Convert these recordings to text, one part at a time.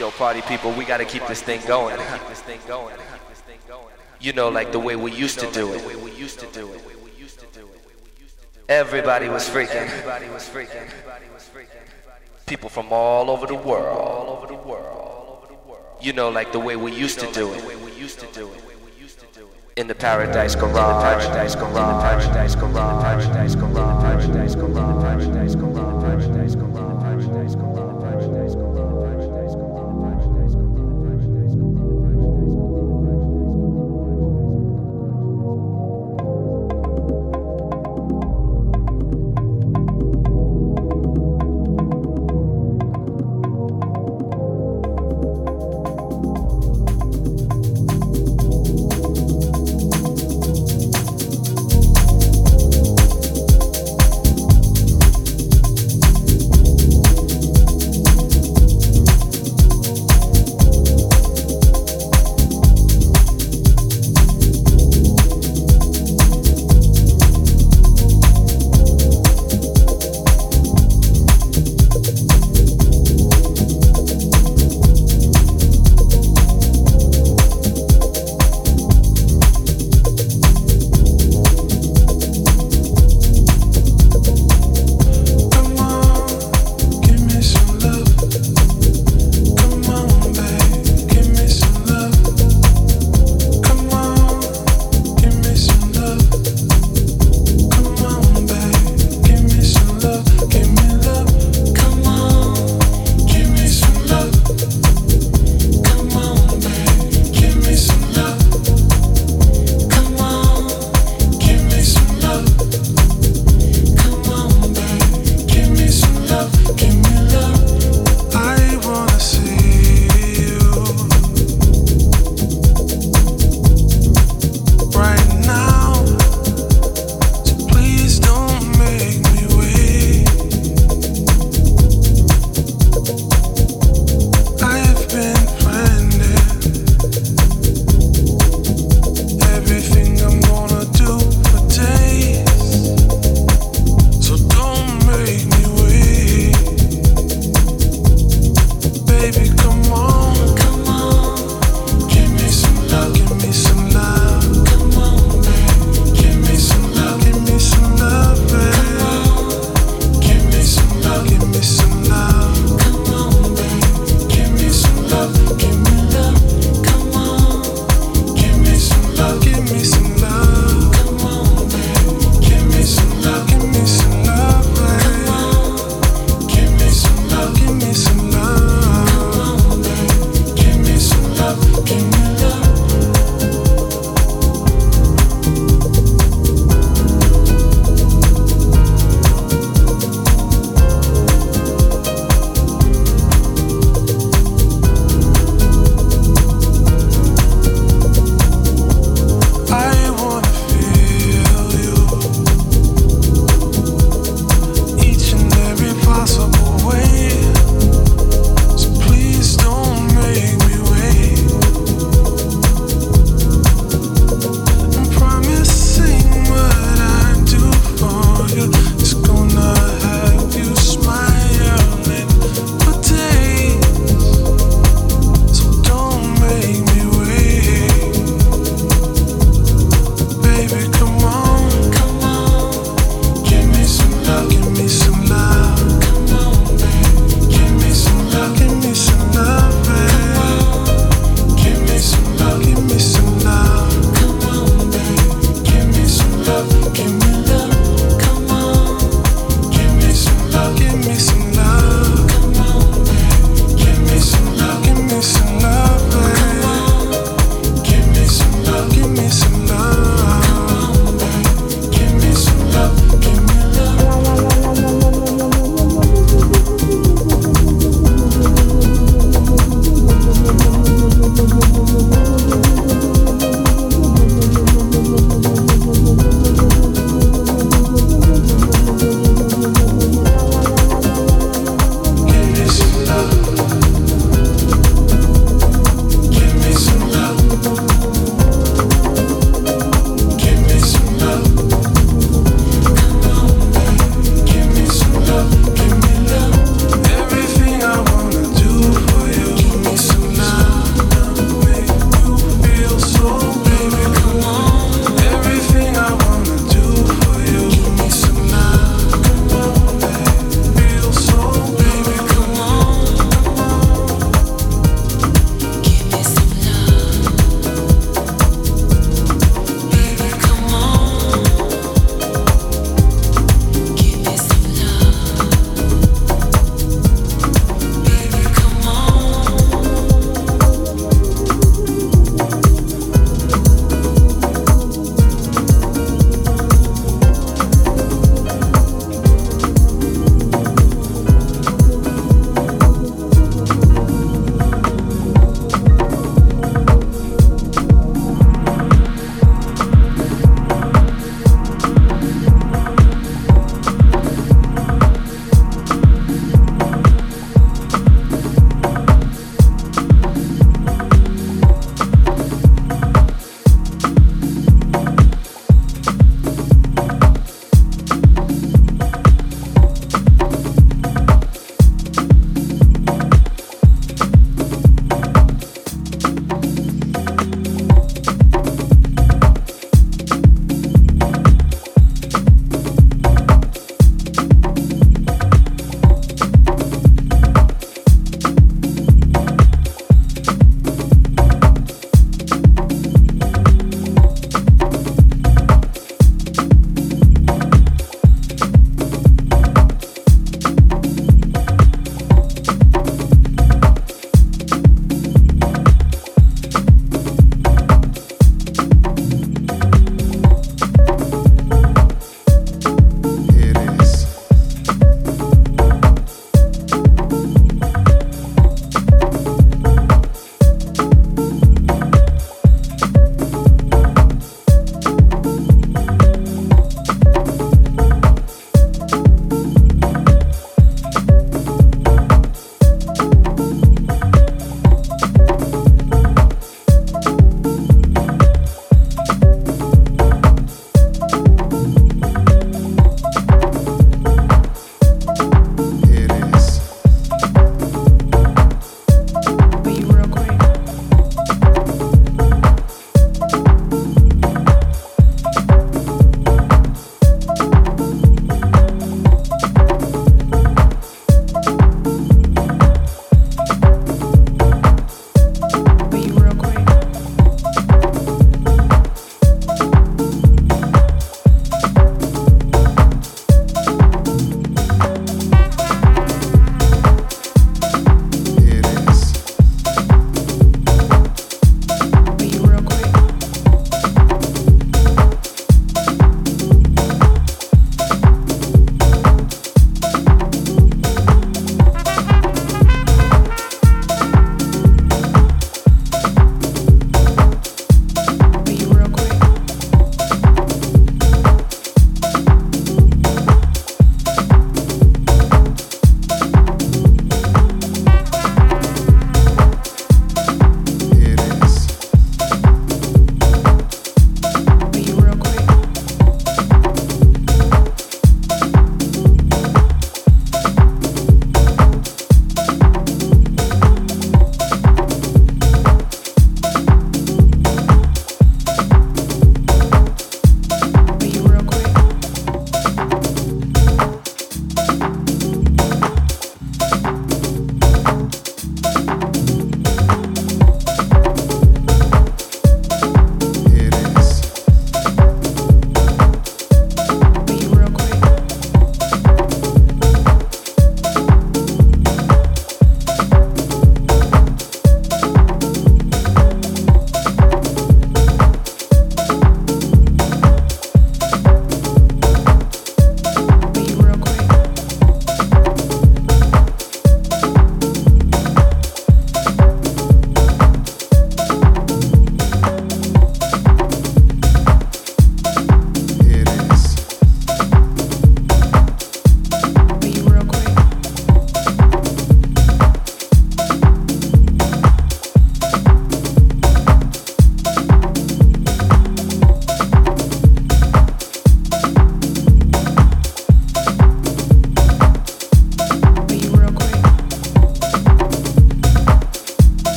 Yo, party people, we gotta keep this thing going. You know, like the way we used to do it. Everybody was freaking. People from all over the world. You know, like the way we used to do it. In the Paradise Garage. Paradise Garage. Paradise Garage. Paradise Garage. Paradise Garage. Paradise Garage.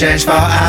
Change fall